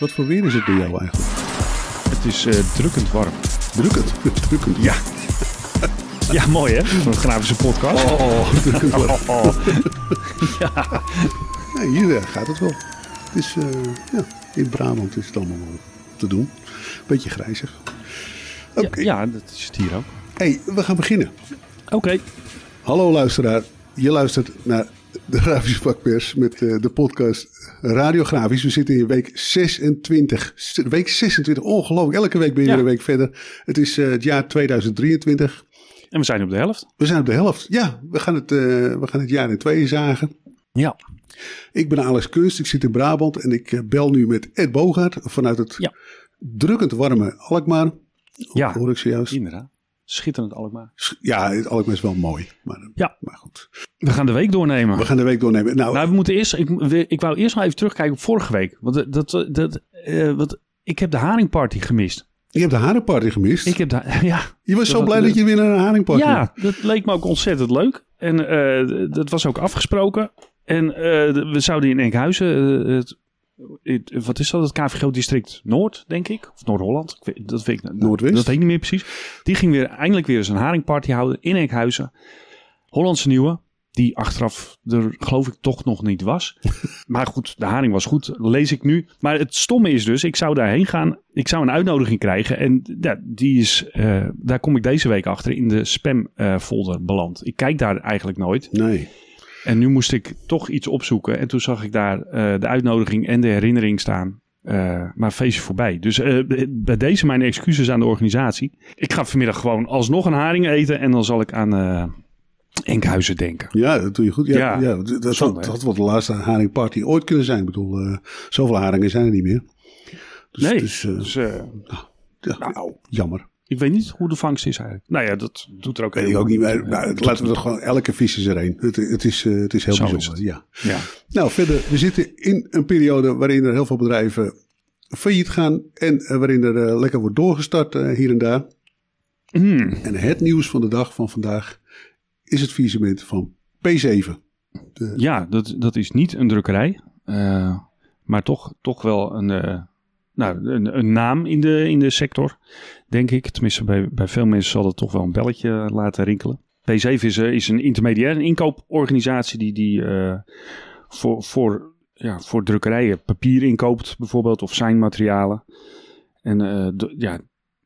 Wat voor weer is het bij jou eigenlijk? Het is eh, drukkend warm. Drukkend. Drukkend. Ja. ja, mooi hè? Zo'n grafische podcast. Oh, drukkend warm. Oh. ja. Hier eh, gaat het wel. Het is, eh, ja, in Brabant is het allemaal wel te doen. Beetje grijzig. Oké, Ja, ja, dat is het hier ook. hey, we gaan beginnen. Oké. Hallo luisteraar, je luistert naar de Grafische Vakpers met eh, de podcast Radiografisch. We zitten in week 26. S- Week 26, ongelooflijk. Elke week ben je Ja. weer een week verder. Het is eh, het jaar 2023. En we zijn op de helft. We zijn op de helft. Ja, we gaan het, eh, we gaan het jaar in tweeën zagen. Ja. Ik ben Alex Kunst, ik zit in Brabant en ik bel nu met Ed Bogaert vanuit het Ja. drukkend warme Alkmaar. Ja. Hoor ik zojuist. Inderdaad. Schitterend Alkmaar. Ja, het Alkmaar is wel mooi. Maar, Ja. maar goed. We gaan de week doornemen. We gaan de week doornemen. Nou, Nou, we moeten eerst. Ik, ik wou eerst nog even terugkijken op vorige week. Want dat, dat, dat, eh, wat, ik heb de haringparty gemist. je hebt de harenparty gemist. Ik heb daar. Ja, je was zo blij dat je weer naar een haringparty ja, dat leek me ook ontzettend leuk. En eh, dat was ook afgesproken. En eh, we zouden in Enkhuizen. eh, het- wat is dat? Het KVGO-district Noord, denk ik. Of Noord-Holland. Dat weet ik nou, Noordwest? Dat weet ik niet meer precies. Die ging weer eindelijk weer eens een haringparty houden in Enkhuizen. Hollandse Nieuwe. Die achteraf er geloof ik toch nog niet was. maar goed, de haring was goed. Lees ik nu. Maar het stomme is dus, ik zou daarheen gaan. Ik zou een uitnodiging krijgen. En ja, die is, eh, daar kom ik deze week achter in de spamfolder beland. Ik kijk daar eigenlijk nooit. Nee. En nu moest ik toch iets opzoeken. En toen zag ik daar eh, de uitnodiging en de herinnering staan. Eh, maar feestje voorbij. Dus eh, bij deze mijn excuses aan de organisatie. Ik ga vanmiddag gewoon alsnog een haring eten. En dan zal ik aan Enkhuizen denken. Ja, dat doe je goed. Ja, ja. Ja. dat, dat, Zonde, had, hè? dat had wel de laatste haringparty ooit kunnen zijn. Ik bedoel, zoveel haringen zijn er niet meer. Dus, nee, dus, dus, ja, nou, jammer. Ik weet niet hoe de vangst is eigenlijk. Nou ja, dat doet er ook Weet ik ook niet meer. Nou, laten we er gewoon, elke vis is er één. Het, het, is, eh, het is heel Zo is bijzonder. Ja. Ja. Nou, verder, we zitten in een periode waarin er heel veel bedrijven failliet gaan. En eh, waarin er eh, lekker wordt doorgestart hier en daar. Hmm. En het nieuws van de dag van vandaag is het faillissement van P7. Ja, dat, dat is niet een drukkerij. maar toch, toch wel een, nou, een, een naam in de, in de sector, denk ik. Tenminste, bij, bij veel mensen zal het toch wel een belletje laten rinkelen. P7 is, eh, is een intermediair, een inkooporganisatie die, die eh, voor, voor, ja, voor drukkerijen papier inkoopt, bijvoorbeeld, of seinmaterialen. En eh, d- ja,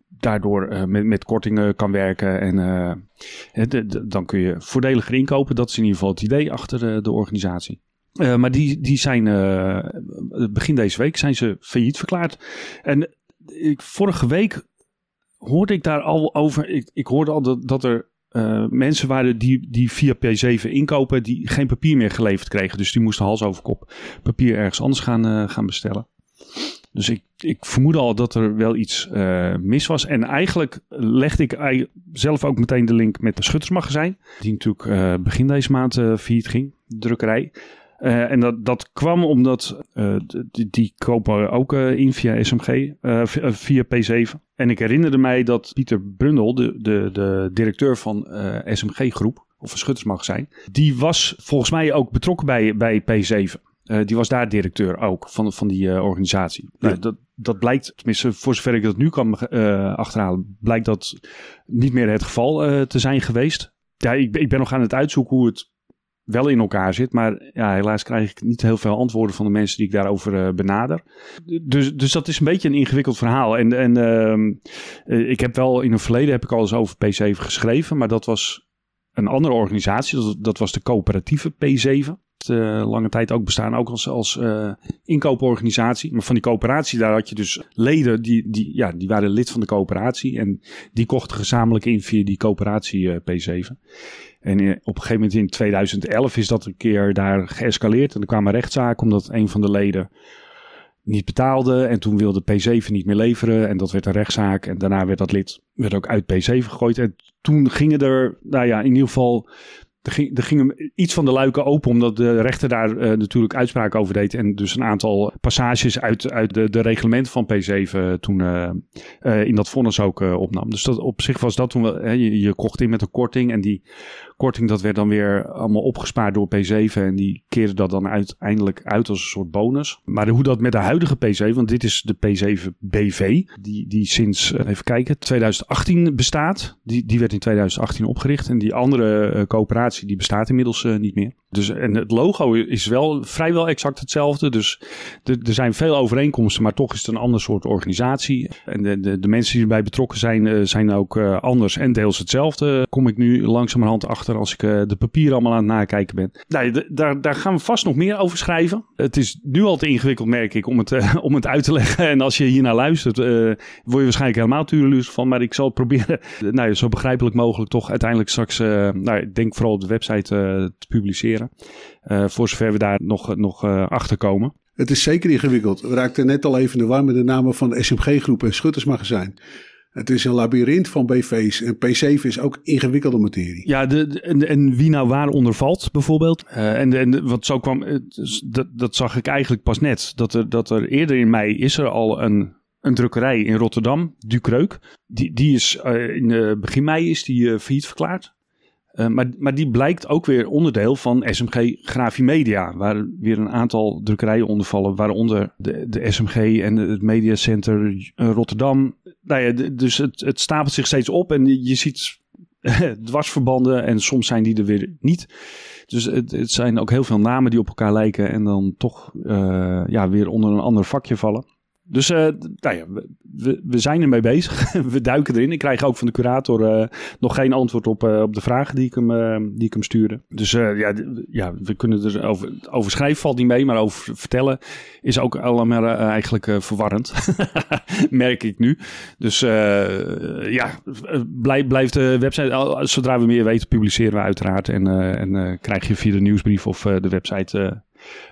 daardoor eh, met, met kortingen kan werken. En eh, dan kun je voordeliger inkopen. Dat is in ieder geval het idee achter eh, de organisatie. Eh, maar die, die zijn eh, begin deze week zijn ze failliet verklaard. En ik, vorige week hoorde ik daar al over. Ik, ik hoorde al dat, dat er eh, mensen waren die, die via P7 inkopen, die geen papier meer geleverd kregen. Dus die moesten hals over kop papier ergens anders gaan, gaan bestellen. Dus ik, ik vermoedde al dat er wel iets mis was. En eigenlijk legde ik zelf ook meteen de link met de Schuttersmagazijn. Die natuurlijk begin deze maand failliet ging, drukkerij. Eh, en dat, dat kwam omdat eh, die, die kopen ook eh, in via SMG, via P7. En ik herinnerde mij dat Pieter Brundel, de, de, de directeur van SMG Groep, of een schuttersmagazijn, die was volgens mij ook betrokken bij, bij P7. Eh, die was daar directeur ook van, van die organisatie. Nou, dat, dat blijkt, tenminste voor zover ik dat nu kan achterhalen, blijkt dat niet meer het geval te zijn geweest. Ja, ik, ik ben nog aan het uitzoeken hoe het wel in elkaar zit. Maar ja, helaas krijg ik niet heel veel antwoorden van de mensen die ik daarover eh, benader. Dus, dus dat is een beetje een ingewikkeld verhaal. En, en ehm, eh, ik heb wel in het verleden heb ik al eens over P7 geschreven. Maar dat was een andere organisatie. Dat, dat was de coöperatieve P7. Uh, lange tijd ook bestaan, ook als, als uh, inkooporganisatie. Maar van die coöperatie, daar had je dus leden die, die, ja, die waren lid van de coöperatie. En die kochten gezamenlijk in via die coöperatie uh, P7. En op een gegeven moment in 2011 is dat een keer daar geëscaleerd. En er kwamen rechtszaken omdat een van de leden niet betaalde. En toen wilde P7 niet meer leveren. En dat werd een rechtszaak. En daarna werd dat lid werd ook uit P7 gegooid. En toen gingen er, nou ja, in ieder geval er ging, er iets van de luiken open, omdat de rechter daar uh, natuurlijk uitspraak over deed. En dus een aantal passages uit, uit de, de reglementen van P7 toen uh, uh, in dat vonnis ook opnam. Dus dat, op zich was dat toen je, je kocht in met een korting en die korting dat werd dan weer allemaal opgespaard door P7 en die keerde dat dan uiteindelijk uit als een soort bonus. Maar hoe dat met de huidige P7, want dit is de P7 BV, die, die sinds, even kijken, 2018 bestaat. Die, die werd in 2018 opgericht en die andere coöperatie die bestaat inmiddels niet meer. Dus, en het logo is wel vrijwel exact hetzelfde. Dus er zijn veel overeenkomsten, maar toch is het een ander soort organisatie. En de, de, de mensen die erbij betrokken zijn, uh, zijn ook uh, anders en deels hetzelfde. Kom ik nu langzamerhand achter als ik uh, de papieren allemaal aan het nakijken ben. Nou, daar, daar gaan we vast nog meer over schrijven. Het is nu al te ingewikkeld, merk ik, om het, om het uit te leggen. En als je hiernaar luistert, word je waarschijnlijk helemaal tureluurs van. Maar ik zal proberen, nou, zo begrijpelijk mogelijk toch uiteindelijk straks, nou, ik denk vooral op de website te publiceren. Uh, voor zover we daar nog, nog uh, achter komen. Het is zeker ingewikkeld. We raakten net al even de war met de namen van de SMG-groep en Schuttersmagazijn. Het is een labyrint van BV's en P7 is ook ingewikkelde materie. Ja, de, en, en, wie nou waar onder valt bijvoorbeeld. Uh, en, en wat zo kwam, dat, dat zag ik eigenlijk pas net. Dat er, dat er eerder in mei is er al een, een drukkerij in Rotterdam, Ducreuk. Die, die is uh, in begin mei is die uh, failliet verklaard. Uh, maar, maar die blijkt ook weer onderdeel van SMG Grafimedia, waar weer een aantal drukkerijen onder vallen, waaronder de, de SMG en het Mediacenter Rotterdam. Nou ja, dus het, het stapelt zich steeds op en je ziet dwarsverbanden en soms zijn die er weer niet. Dus het, het zijn ook heel veel namen die op elkaar lijken en dan toch uh, ja, weer onder een ander vakje vallen. Dus uh, nou ja, we, we zijn ermee bezig. we duiken erin. Ik krijg ook van de curator uh, nog geen antwoord op, uh, op de vragen die ik hem, die ik hem stuurde. Dus ja, ja, we kunnen er over, over schrijven valt niet mee, maar over vertellen is ook allemaal eigenlijk verwarrend. Merk ik nu. Dus ja, blijf, blijf de website. Zodra we meer weten, publiceren we uiteraard. En, en krijg je via de nieuwsbrief of de website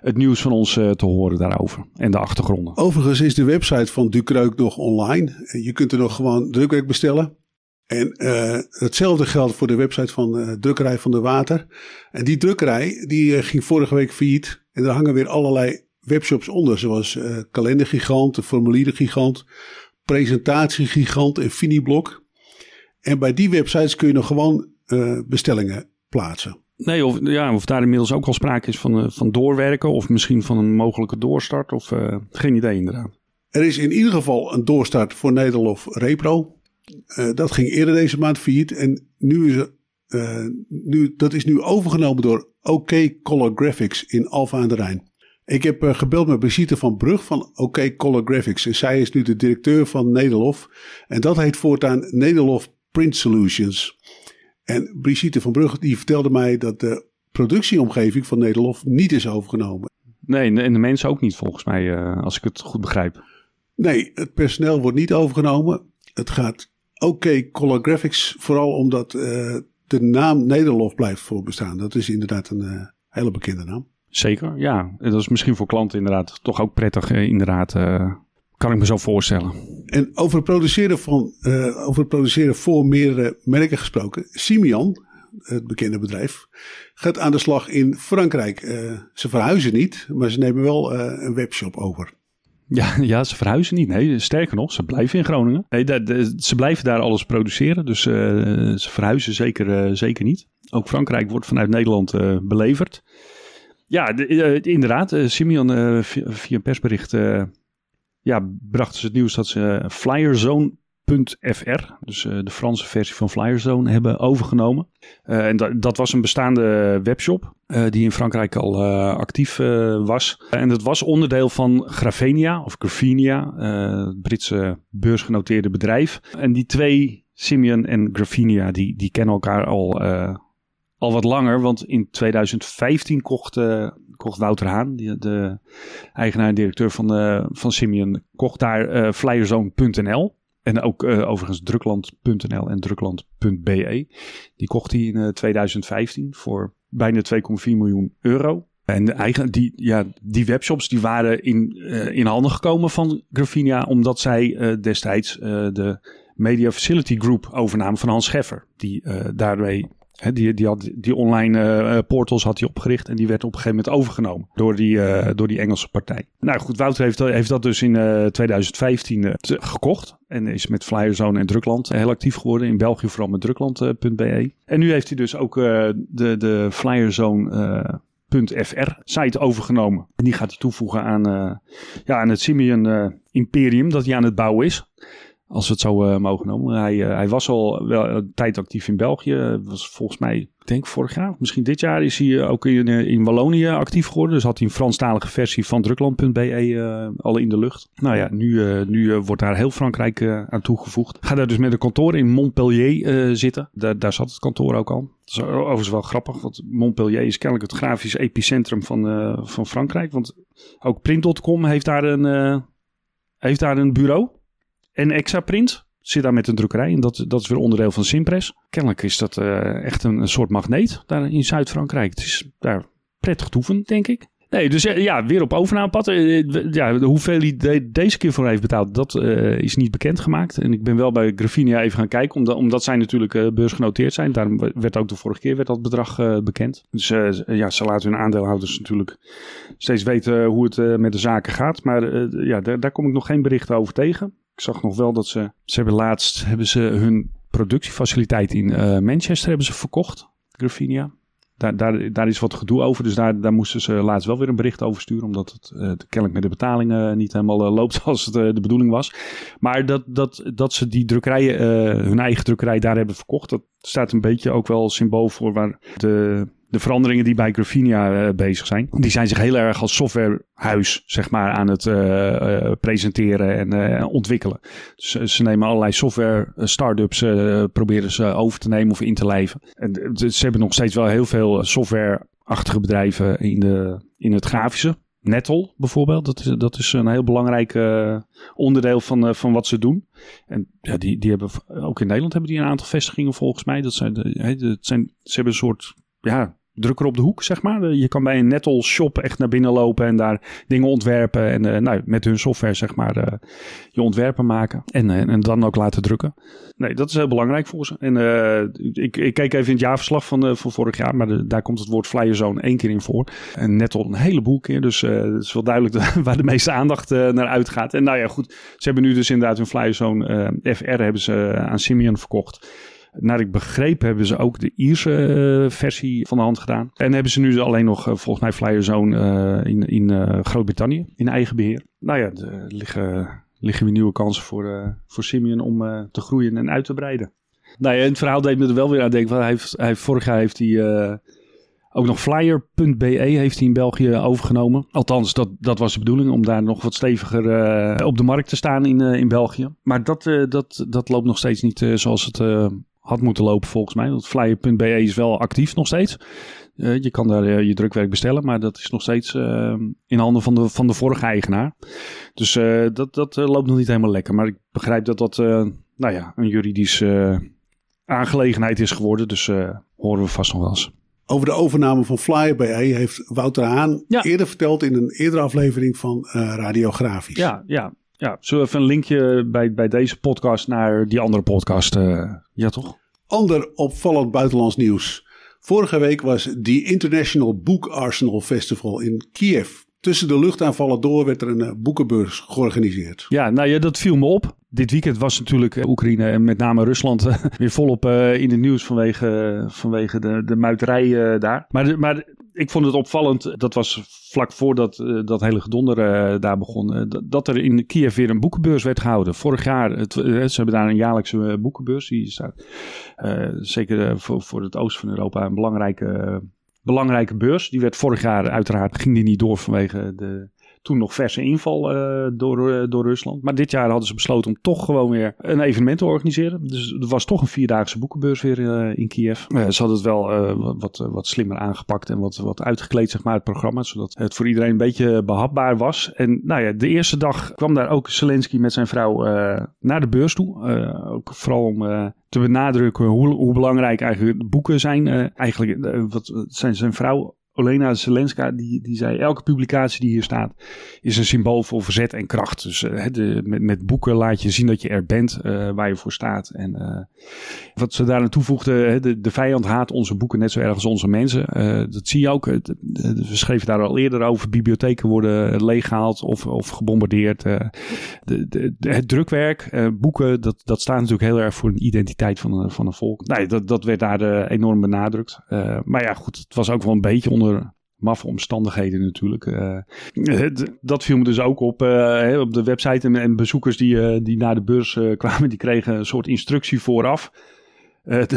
het nieuws van ons uh, te horen daarover en de achtergronden. Overigens is de website van Ducreuk nog online. Je kunt er nog gewoon drukwerk bestellen. En uh, hetzelfde geldt voor de website van uh, Drukkerij van de Water. En die drukkerij die ging vorige week failliet. En er hangen weer allerlei webshops onder. Zoals kalendergigant, de formulierengigant, presentatiegigant en Finiblok. En bij die websites kun je nog gewoon bestellingen plaatsen. Nee, of, ja, of daar inmiddels ook al sprake is van, uh, van doorwerken of misschien van een mogelijke doorstart of uh, geen idee inderdaad. Er is in ieder geval een doorstart voor Nederlof Repro. Uh, dat ging eerder deze maand failliet en nu is nu, dat is nu overgenomen door OK Color Graphics in Alfa aan de Rijn. Ik heb gebeld met Brigitte van Brug van OK Color Graphics en zij is nu de directeur van Nederlof. En dat heet voortaan Nederlof Print Solutions. En Brigitte van Brugge die vertelde mij dat de productieomgeving van Nederlof niet is overgenomen. Nee, en de mensen ook niet volgens mij, uh, als ik het goed begrijp. Nee, het personeel wordt niet overgenomen. Het gaat oké okay, Color Graphics, vooral omdat uh, de naam Nederlof blijft voorbestaan. Dat is inderdaad een uh, hele bekende naam. Zeker, ja. Dat is misschien voor klanten inderdaad toch ook prettig inderdaad kan ik me zo voorstellen. En over het produceren, van, uh, over het produceren voor meerdere merken gesproken. Simian, het bekende bedrijf, gaat aan de slag in Frankrijk. Uh, ze verhuizen niet, maar ze nemen wel uh, een webshop over. Ja, ja, ze verhuizen niet. Nee, sterker nog, ze blijven in Groningen. Nee, ze blijven daar alles produceren. Dus ze verhuizen zeker, zeker niet. Ook Frankrijk wordt vanuit Nederland beleverd. Ja, de, inderdaad. Simeon via een persbericht ja, brachten ze het nieuws dat ze Flyerzone.fr, dus uh, de Franse versie van Flyerzone, hebben overgenomen. Uh, en dat, was een bestaande webshop die in Frankrijk al actief was. En dat was onderdeel van Grafenia, of Grafenia, het Britse beursgenoteerde bedrijf. En die twee, Simeon en Grafenia, die, die kennen elkaar al al wat langer, want in 2015 kocht, kocht Wouter Haan, die, de eigenaar en directeur van, de, van Simian, kocht daar Flyerzone.nl. En ook uh, overigens Drukland.nl en Drukland.be. Die kocht hij in 2015 voor bijna 2,4 miljoen euro. En eigen, die, ja, die webshops die waren in, in handen gekomen van Grafinia, omdat zij destijds de Media Facility Group overnamen van Hans Scheffer. Die daarmee Die, die, die online uh, portals had hij opgericht en die werd op een gegeven moment overgenomen door die, uh, door die Engelse partij. Nou goed, Wouter heeft, heeft dat dus in 2015 gekocht en is met Flyerzone en Drukland heel actief geworden. In België vooral met drukland.be. En nu heeft hij dus ook de, de Flyerzone .fr site overgenomen. En die gaat hij toevoegen aan, ja, aan het Simeon Imperium dat hij aan het bouwen is. Als we het zo uh, mogen noemen. Hij, uh, hij was al wel een tijd actief in België. Was volgens mij, ik denk vorig jaar, misschien dit jaar, is hij ook in, in Wallonië actief geworden. Dus had hij een Franstalige versie van drukland.be uh, al in de lucht. Nou ja, nu, nu wordt daar heel Frankrijk aan toegevoegd. Ga daar dus met een kantoor in Montpellier zitten. Daar, daar zat het kantoor ook al. Dat is overigens wel grappig, want Montpellier is kennelijk het grafisch epicentrum van, van Frankrijk. Want ook Print.com heeft heeft daar een bureau. En Exaprint zit daar met een drukkerij. En dat, dat is weer onderdeel van Simpress. Kennelijk is dat uh, echt een, soort magneet daar in Zuid-Frankrijk. Het is daar prettig toeven, denk ik. Nee, dus ja, weer op overnamepad. Ja, hoeveel hij deze keer voor heeft betaald, dat is niet bekendgemaakt. En ik ben wel bij Grafinia even gaan kijken, omdat, omdat zij natuurlijk beursgenoteerd zijn. Daarom werd ook de vorige keer werd dat bedrag bekend. Dus ja, ze laten hun aandeelhouders natuurlijk steeds weten hoe het met de zaken gaat. Maar ja, daar, daar kom ik nog geen berichten over tegen. Ik zag nog wel dat ze, ze hebben laatst hebben ze hun productiefaciliteit in uh, Manchester hebben ze verkocht, Grafinia. Daar, daar, daar is wat gedoe over, dus daar, daar moesten ze laatst wel weer een bericht over sturen, omdat het uh, kennelijk met de betalingen niet helemaal loopt zoals het de bedoeling was. Maar dat, dat, dat ze die drukkerijen, hun eigen drukkerij daar hebben verkocht, dat staat een beetje ook wel symbool voor waar de de veranderingen die bij Grafinia uh, bezig zijn, die zijn zich heel erg als softwarehuis zeg maar, aan het uh, uh, presenteren en ontwikkelen. Dus ze nemen allerlei software startups, proberen ze over te nemen of in te lijven. En ze hebben nog steeds wel heel veel softwareachtige bedrijven in, de, in het grafische. Nettle bijvoorbeeld, dat is, dat is een heel belangrijk onderdeel van, van wat ze doen. En ja, die, die hebben ook in Nederland hebben die een aantal vestigingen volgens mij. Dat zijn, dat zijn, ze hebben een soort ja, drukker op de hoek, zeg maar. Je kan bij een Nettle shop echt naar binnen lopen en daar dingen ontwerpen. En uh, nou, met hun software, zeg maar, uh, je ontwerpen maken. En, uh, en dan ook laten drukken. Nee, dat is heel belangrijk voor ze. En ik, ik keek even in het jaarverslag van, van vorig jaar, maar daar komt het woord Flyerzone één keer in voor. En Nettle een heleboel keer. Dus het is wel duidelijk de, waar de meeste aandacht naar uitgaat. En nou ja, goed. Ze hebben nu dus inderdaad hun Flyerzone FR hebben ze aan Simeon verkocht. Naar ik begreep hebben ze ook de Ierse uh, versie van de hand gedaan. En hebben ze nu alleen nog uh, volgens mij Flyerzone uh, in, in Groot-Brittannië in eigen beheer. Nou ja, er liggen, liggen weer nieuwe kansen voor, voor Simeon om te groeien en uit te breiden. Nou ja, het verhaal deed me er wel weer aan denken. Hij heeft, hij, vorig jaar heeft hij ook nog flyer.be heeft hij in België overgenomen. Althans, dat, dat was de bedoeling om daar nog wat steviger op de markt te staan in, in België. Maar dat, dat, dat loopt nog steeds niet zoals het had moeten lopen volgens mij. Want flyer.be is wel actief nog steeds. Uh, je kan daar uh, je drukwerk bestellen, maar dat is nog steeds uh, in handen van de, van de vorige eigenaar. Dus dat, dat loopt nog niet helemaal lekker. Maar ik begrijp dat dat nou ja, een juridische aangelegenheid is geworden. Dus horen we vast nog wel eens. Over de overname van Flyer.be heeft Wouter Haan ja. eerder verteld in een eerdere aflevering van Radiografisch. Ja, ja, ja, zullen we even een linkje bij, bij deze podcast naar die andere podcast? Uh, ja, toch? Ander opvallend buitenlands nieuws. Vorige week was die International Book Arsenal Festival in Kiev. Tussen de luchtaanvallen door werd er een uh, boekenbeurs georganiseerd. Ja, nou ja, dat viel me op. Dit weekend was natuurlijk uh, Oekraïne en met name Rusland weer volop in het nieuws vanwege, vanwege de, de muiterij daar. Maar, maar ik vond het opvallend, dat was vlak voordat uh, dat hele gedonder uh, daar begon, uh, dat er in Kiev weer een boekenbeurs werd gehouden. Vorig jaar, het, ze hebben daar een jaarlijkse boekenbeurs, die staat zeker voor, voor het oosten van Europa een belangrijke, belangrijke beurs. Die werd vorig jaar uiteraard, ging die niet door vanwege de toen nog verse inval uh, door, uh, door Rusland. Maar dit jaar hadden ze besloten om toch gewoon weer een evenement te organiseren. Dus er was toch een vierdaagse boekenbeurs weer uh, in Kiev. ze hadden het wel wat, wat slimmer aangepakt en wat, wat uitgekleed, zeg maar, het programma. Zodat het voor iedereen een beetje behapbaar was. En nou ja, de eerste dag kwam daar ook Zelensky met zijn vrouw naar de beurs toe. ook vooral om te benadrukken hoe, hoe belangrijk eigenlijk boeken zijn. eigenlijk wat zijn zijn vrouw Olena Zelenska, die, die zei: elke publicatie die hier staat is een symbool voor verzet en kracht. Dus uh, de, met, met boeken laat je zien dat je er bent, uh, waar je voor staat. En uh, wat ze daar aan toevoegde, de, de vijand haat onze boeken net zo erg als onze mensen. dat zie je ook. we schreven daar al eerder over. Bibliotheken worden leeggehaald of, of gebombardeerd. De, de, het drukwerk, boeken, dat, dat staat natuurlijk heel erg voor een identiteit van van een volk. Nee, dat, dat werd daar enorm benadrukt. maar ja, goed, het was ook wel een beetje onder maffe omstandigheden natuurlijk. Uh, dat viel me dus ook op. Uh, op de website en, bezoekers die, uh, die naar de beurs kwamen, die kregen een soort instructie vooraf.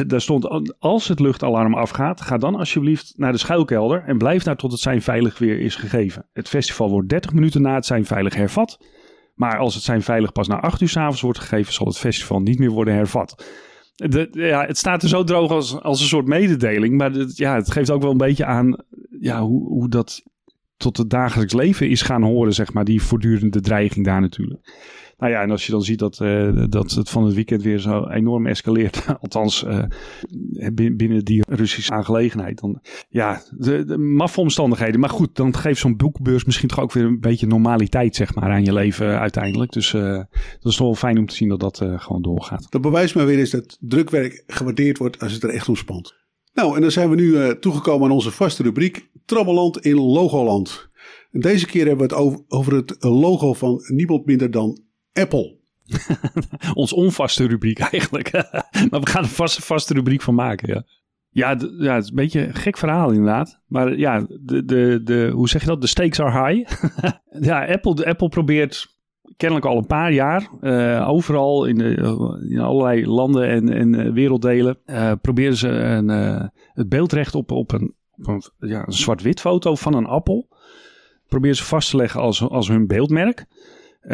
daar stond, als het luchtalarm afgaat, ga dan alsjeblieft naar de schuilkelder en blijf daar tot het zijn veilig weer is gegeven. Het festival wordt 30 minuten na het zijn veilig hervat. Maar als het zijn veilig pas na 8 uur s'avonds wordt gegeven, zal het festival niet meer worden hervat. Ja, het staat er zo droog als, als een soort mededeling. Maar ja, het geeft ook wel een beetje aan ja, hoe, hoe dat tot het dagelijks leven is gaan horen, zeg maar. Die voortdurende dreiging daar natuurlijk. Nou ja, en als je dan ziet dat, uh, dat het van het weekend weer zo enorm escaleert, althans uh, binnen die Russische aangelegenheid, dan ja, de, de maffe omstandigheden. Maar goed, dan geeft zo'n boekbeurs misschien toch ook weer een beetje normaliteit, zeg maar, aan je leven uiteindelijk. Dus uh, dat is toch wel fijn om te zien dat dat gewoon doorgaat. Dat bewijst maar weer eens dat drukwerk gewaardeerd wordt als het er echt om spant. Nou, en dan zijn we nu toegekomen aan onze vaste rubriek Trammeland in Logoland. Deze keer hebben we het over, over het logo van niemand minder dan Apple. Ons onvaste rubriek eigenlijk. maar we gaan er een vaste rubriek van maken, ja. Ja, ja, het is een beetje een gek verhaal inderdaad. Maar ja, de, de, de, hoe zeg je dat? De stakes are high. ja, Apple, de, Apple probeert kennelijk al een paar jaar uh, overal in, de, in, allerlei landen en, en werelddelen uh, proberen ze een, het beeldrecht op, op een, op een, ja, een zwart-wit foto van een appel. Proberen ze vast te leggen als, als hun beeldmerk.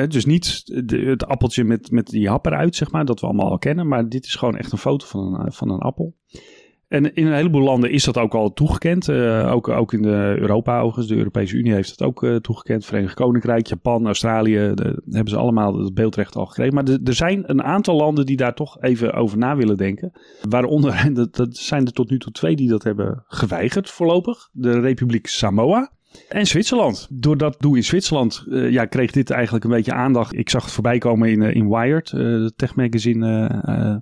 Dus niet het appeltje met, met die hap eruit, zeg maar, dat we allemaal al kennen. Maar dit is gewoon echt een foto van een, van een appel. En in een heleboel landen is dat ook al toegekend. Uh, ook, ook in de Europa overigens. De Europese Unie heeft het ook uh, toegekend. Verenigd Koninkrijk, Japan, Australië. De, hebben ze allemaal het beeldrecht al gekregen. Maar er zijn een aantal landen die daar toch even over na willen denken. Waaronder, dat, dat zijn er tot nu toe twee die dat hebben geweigerd voorlopig. De Republiek Samoa. En Zwitserland. Door dat doen in Zwitserland uh, ja, kreeg dit eigenlijk een beetje aandacht. Ik zag het voorbij komen in, uh, in Wired, uh, de techmagazine.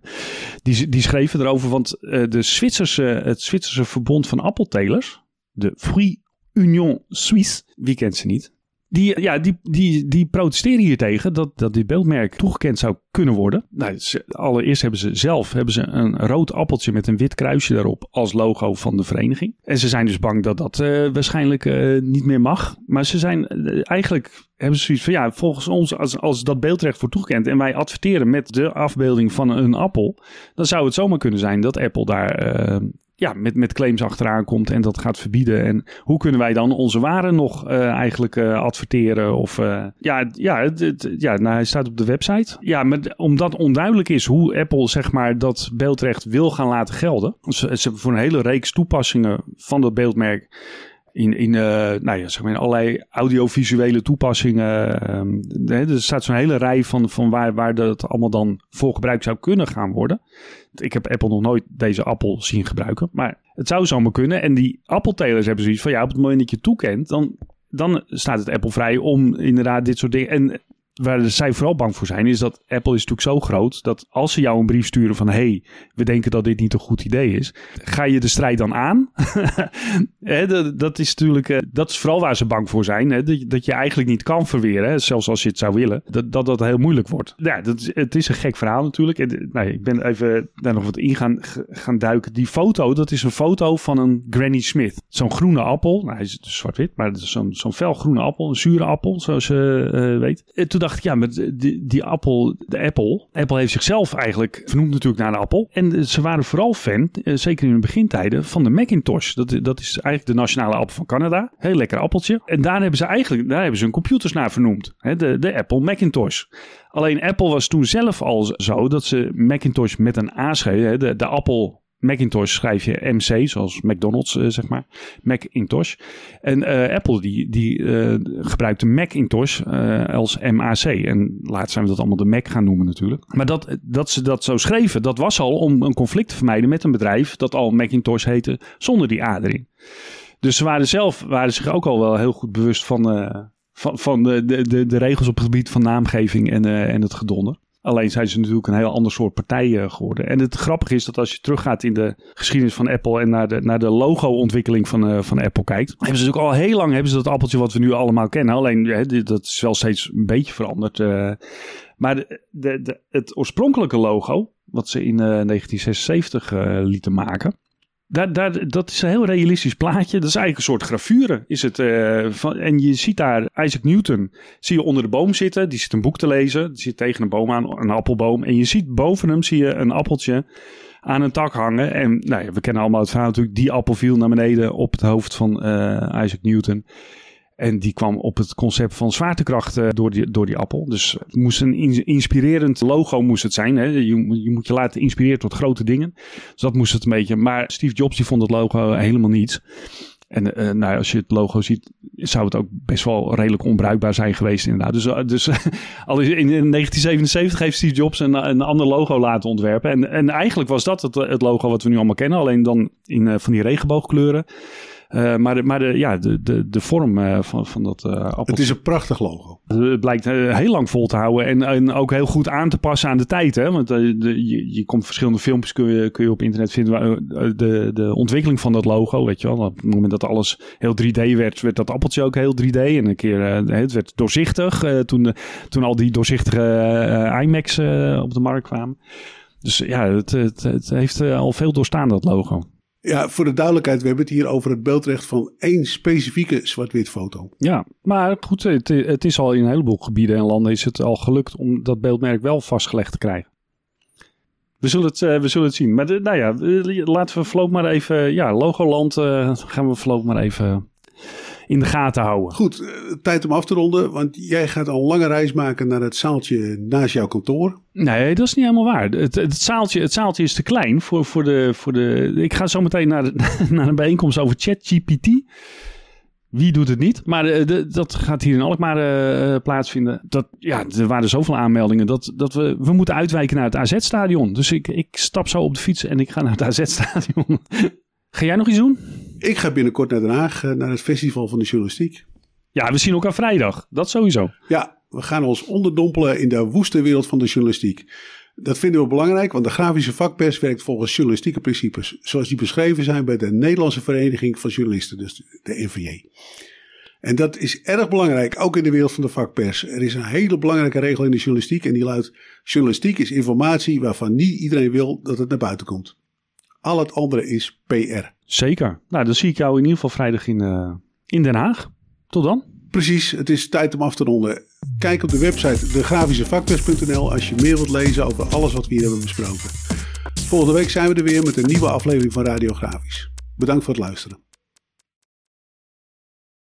die, die schreven erover, want de Zwitserse, het Zwitserse verbond van appeltelers, de Fruit Union Suisse, wie kent ze niet? Die, ja, die, die, die protesteren hier tegen dat, dat dit beeldmerk toegekend zou kunnen worden. Nou, allereerst hebben ze zelf hebben ze een rood appeltje met een wit kruisje daarop als logo van de vereniging. En ze zijn dus bang dat dat uh, waarschijnlijk uh, niet meer mag. Maar ze zijn uh, eigenlijk hebben ze zoiets van ja, volgens ons, als, als dat beeldrecht wordt toegekend en wij adverteren met de afbeelding van een appel, dan zou het zomaar kunnen zijn dat Apple daar ja, met, met claims achteraan komt en dat gaat verbieden. En hoe kunnen wij dan onze waren nog uh, eigenlijk uh, adverteren? Of uh, ja, ja, het, het, ja nou, hij staat op de website. Ja, maar omdat onduidelijk is hoe Apple zeg maar dat beeldrecht wil gaan laten gelden. Ze, ze voor een hele reeks toepassingen van dat beeldmerk in, in, uh, nou ja, zeg maar in allerlei audiovisuele toepassingen. Uh, er staat zo'n hele rij van, van waar, waar dat allemaal dan voor gebruikt zou kunnen gaan worden. Ik heb Apple nog nooit deze appel zien gebruiken, maar het zou zomaar kunnen. En die appeltelers hebben zoiets van, ja, op het moment dat je toekent, dan, dan staat het Apple vrij om inderdaad dit soort dingen... En waar zij vooral bang voor zijn, is dat Apple is natuurlijk zo groot dat als ze jou een brief sturen van hey, we denken dat dit niet een goed idee is, ga je de strijd dan aan? dat, is natuurlijk, eh, dat is vooral waar ze bang voor zijn, hè? Dat, dat, je eigenlijk niet kan verweren, hè? zelfs als je het zou willen, dat dat, dat heel moeilijk wordt. Ja, dat het is een gek verhaal natuurlijk. Nou, ik ben even daar nog wat in gaan, gaan duiken. Die foto, dat is een foto van een Granny Smith. Zo'n groene appel, nou, hij is dus zwart-wit, maar zo'n zo'n fel groene appel, een zure appel, zoals je uh, weet. En toen dacht ja, met die, die appel, de Apple. Apple heeft zichzelf eigenlijk vernoemd natuurlijk naar de appel. En ze waren vooral fan, eh, zeker in de begintijden, van de Macintosh. Dat, dat is eigenlijk de nationale appel van Canada. Heel lekker appeltje. En daar hebben ze eigenlijk daar hebben ze hun computers naar vernoemd. De, de Apple Macintosh. Alleen Apple was toen zelf al zo dat ze Macintosh met een A schreven. De, de Apple Macintosh schrijf je MC, zoals McDonald's, uh, zeg maar. Macintosh. En uh, Apple die, die uh, gebruikte Macintosh als MAC. En later zijn we dat allemaal de Mac gaan noemen natuurlijk. Maar dat, dat ze dat zo schreven, dat was al om een conflict te vermijden met een bedrijf dat al Macintosh heette zonder die A erin. Dus ze waren zelf waren zich ook al wel heel goed bewust van, van, van de, de, de, regels op het gebied van naamgeving en, en het gedonder. Alleen zijn ze natuurlijk een heel ander soort partij geworden. En het grappige is dat als je teruggaat in de geschiedenis van Apple en naar de, naar de logo-ontwikkeling van, uh, van Apple kijkt, hebben ze natuurlijk al heel lang hebben ze dat appeltje wat we nu allemaal kennen. Alleen dat is wel steeds een beetje veranderd. Uh, maar de, de, het oorspronkelijke logo, wat ze in uh, 1976 lieten maken, daar, dat is een heel realistisch plaatje. Dat is eigenlijk een soort gravure. Is het, uh, van, en je ziet daar Isaac Newton zie je onder de boom zitten. Die zit een boek te lezen. Die zit tegen een boom aan, een appelboom. En je ziet boven hem zie je een appeltje aan een tak hangen. En nou ja, we kennen allemaal het verhaal natuurlijk. Die appel viel naar beneden op het hoofd van uh, Isaac Newton. En die kwam op het concept van zwaartekracht uh, door, die, door die appel. Dus het moest een inspirerend logo moest het zijn. Hè? Je, je, moet je laten inspireren tot grote dingen. Dus dat moest het een beetje. Maar Steve Jobs die vond het logo helemaal niets. En uh, nou, als je het logo ziet, zou het ook best wel redelijk onbruikbaar zijn geweest inderdaad. Dus, dus al in, in 1977 heeft Steve Jobs een, een ander logo laten ontwerpen. En, en eigenlijk was dat het, het logo wat we nu allemaal kennen. Alleen dan in van die regenboogkleuren. Uh, maar de, maar de, ja, de, de, de vorm uh, van, van dat uh, appeltje. Het is een prachtig logo. Het blijkt heel lang vol te houden en, en ook heel goed aan te passen aan de tijd. Hè? Want de, je, je komt verschillende filmpjes kun je, kun je op internet vinden. De, de ontwikkeling van dat logo, weet je wel. Op het moment dat alles heel 3D werd, werd dat appeltje ook heel 3D. En een keer, het werd doorzichtig toen, de, toen al die doorzichtige iMacs op de markt kwamen. Dus ja, het, het, het heeft al veel doorstaan, dat logo. Ja, voor de duidelijkheid, we hebben het hier over het beeldrecht van één specifieke zwart-wit foto. Ja, maar goed, het, het, is al in een heleboel gebieden en landen is het al gelukt om dat beeldmerk wel vastgelegd te krijgen. We zullen het, uh, we zullen het zien. Maar nou ja, laten we Floop maar even, ja, Logoland uh, gaan we Floop maar even in de gaten houden. Goed, uh, tijd om af te ronden, want jij gaat al een lange reis maken naar het zaaltje naast jouw kantoor. Nee, dat is niet helemaal waar. Het, het, zaaltje, het zaaltje is te klein voor, voor, de, voor de... Ik ga zo meteen naar, de, naar een bijeenkomst over ChatGPT. Wie doet het niet? Maar de, de, dat gaat hier in Alkmaar uh, plaatsvinden. Dat, ja, er waren zoveel aanmeldingen dat, dat we, we moeten uitwijken naar het AZ-stadion. Dus ik, ik stap zo op de fiets en ik ga naar het AZ-stadion. ga jij nog iets doen? Ik ga binnenkort naar Den Haag, naar het Festival van de Journalistiek. Ja, we zien elkaar vrijdag. Dat sowieso. Ja, we gaan ons onderdompelen in de woeste wereld van de journalistiek. Dat vinden we belangrijk, want de grafische vakpers werkt volgens journalistieke principes, zoals die beschreven zijn bij de Nederlandse Vereniging van Journalisten, dus de NVJ. En dat is erg belangrijk, ook in de wereld van de vakpers. Er is een hele belangrijke regel in de journalistiek en die luidt: journalistiek is informatie waarvan niet iedereen wil dat het naar buiten komt. Al het andere is PR. Zeker. Nou, dan zie ik jou in ieder geval vrijdag in, uh, in Den Haag. Tot dan. Precies, het is tijd om af te ronden. Kijk op de website degrafischevakpers.nl als je meer wilt lezen over alles wat we hier hebben besproken. Volgende week zijn we er weer met een nieuwe aflevering van Radiografisch. Bedankt voor het luisteren.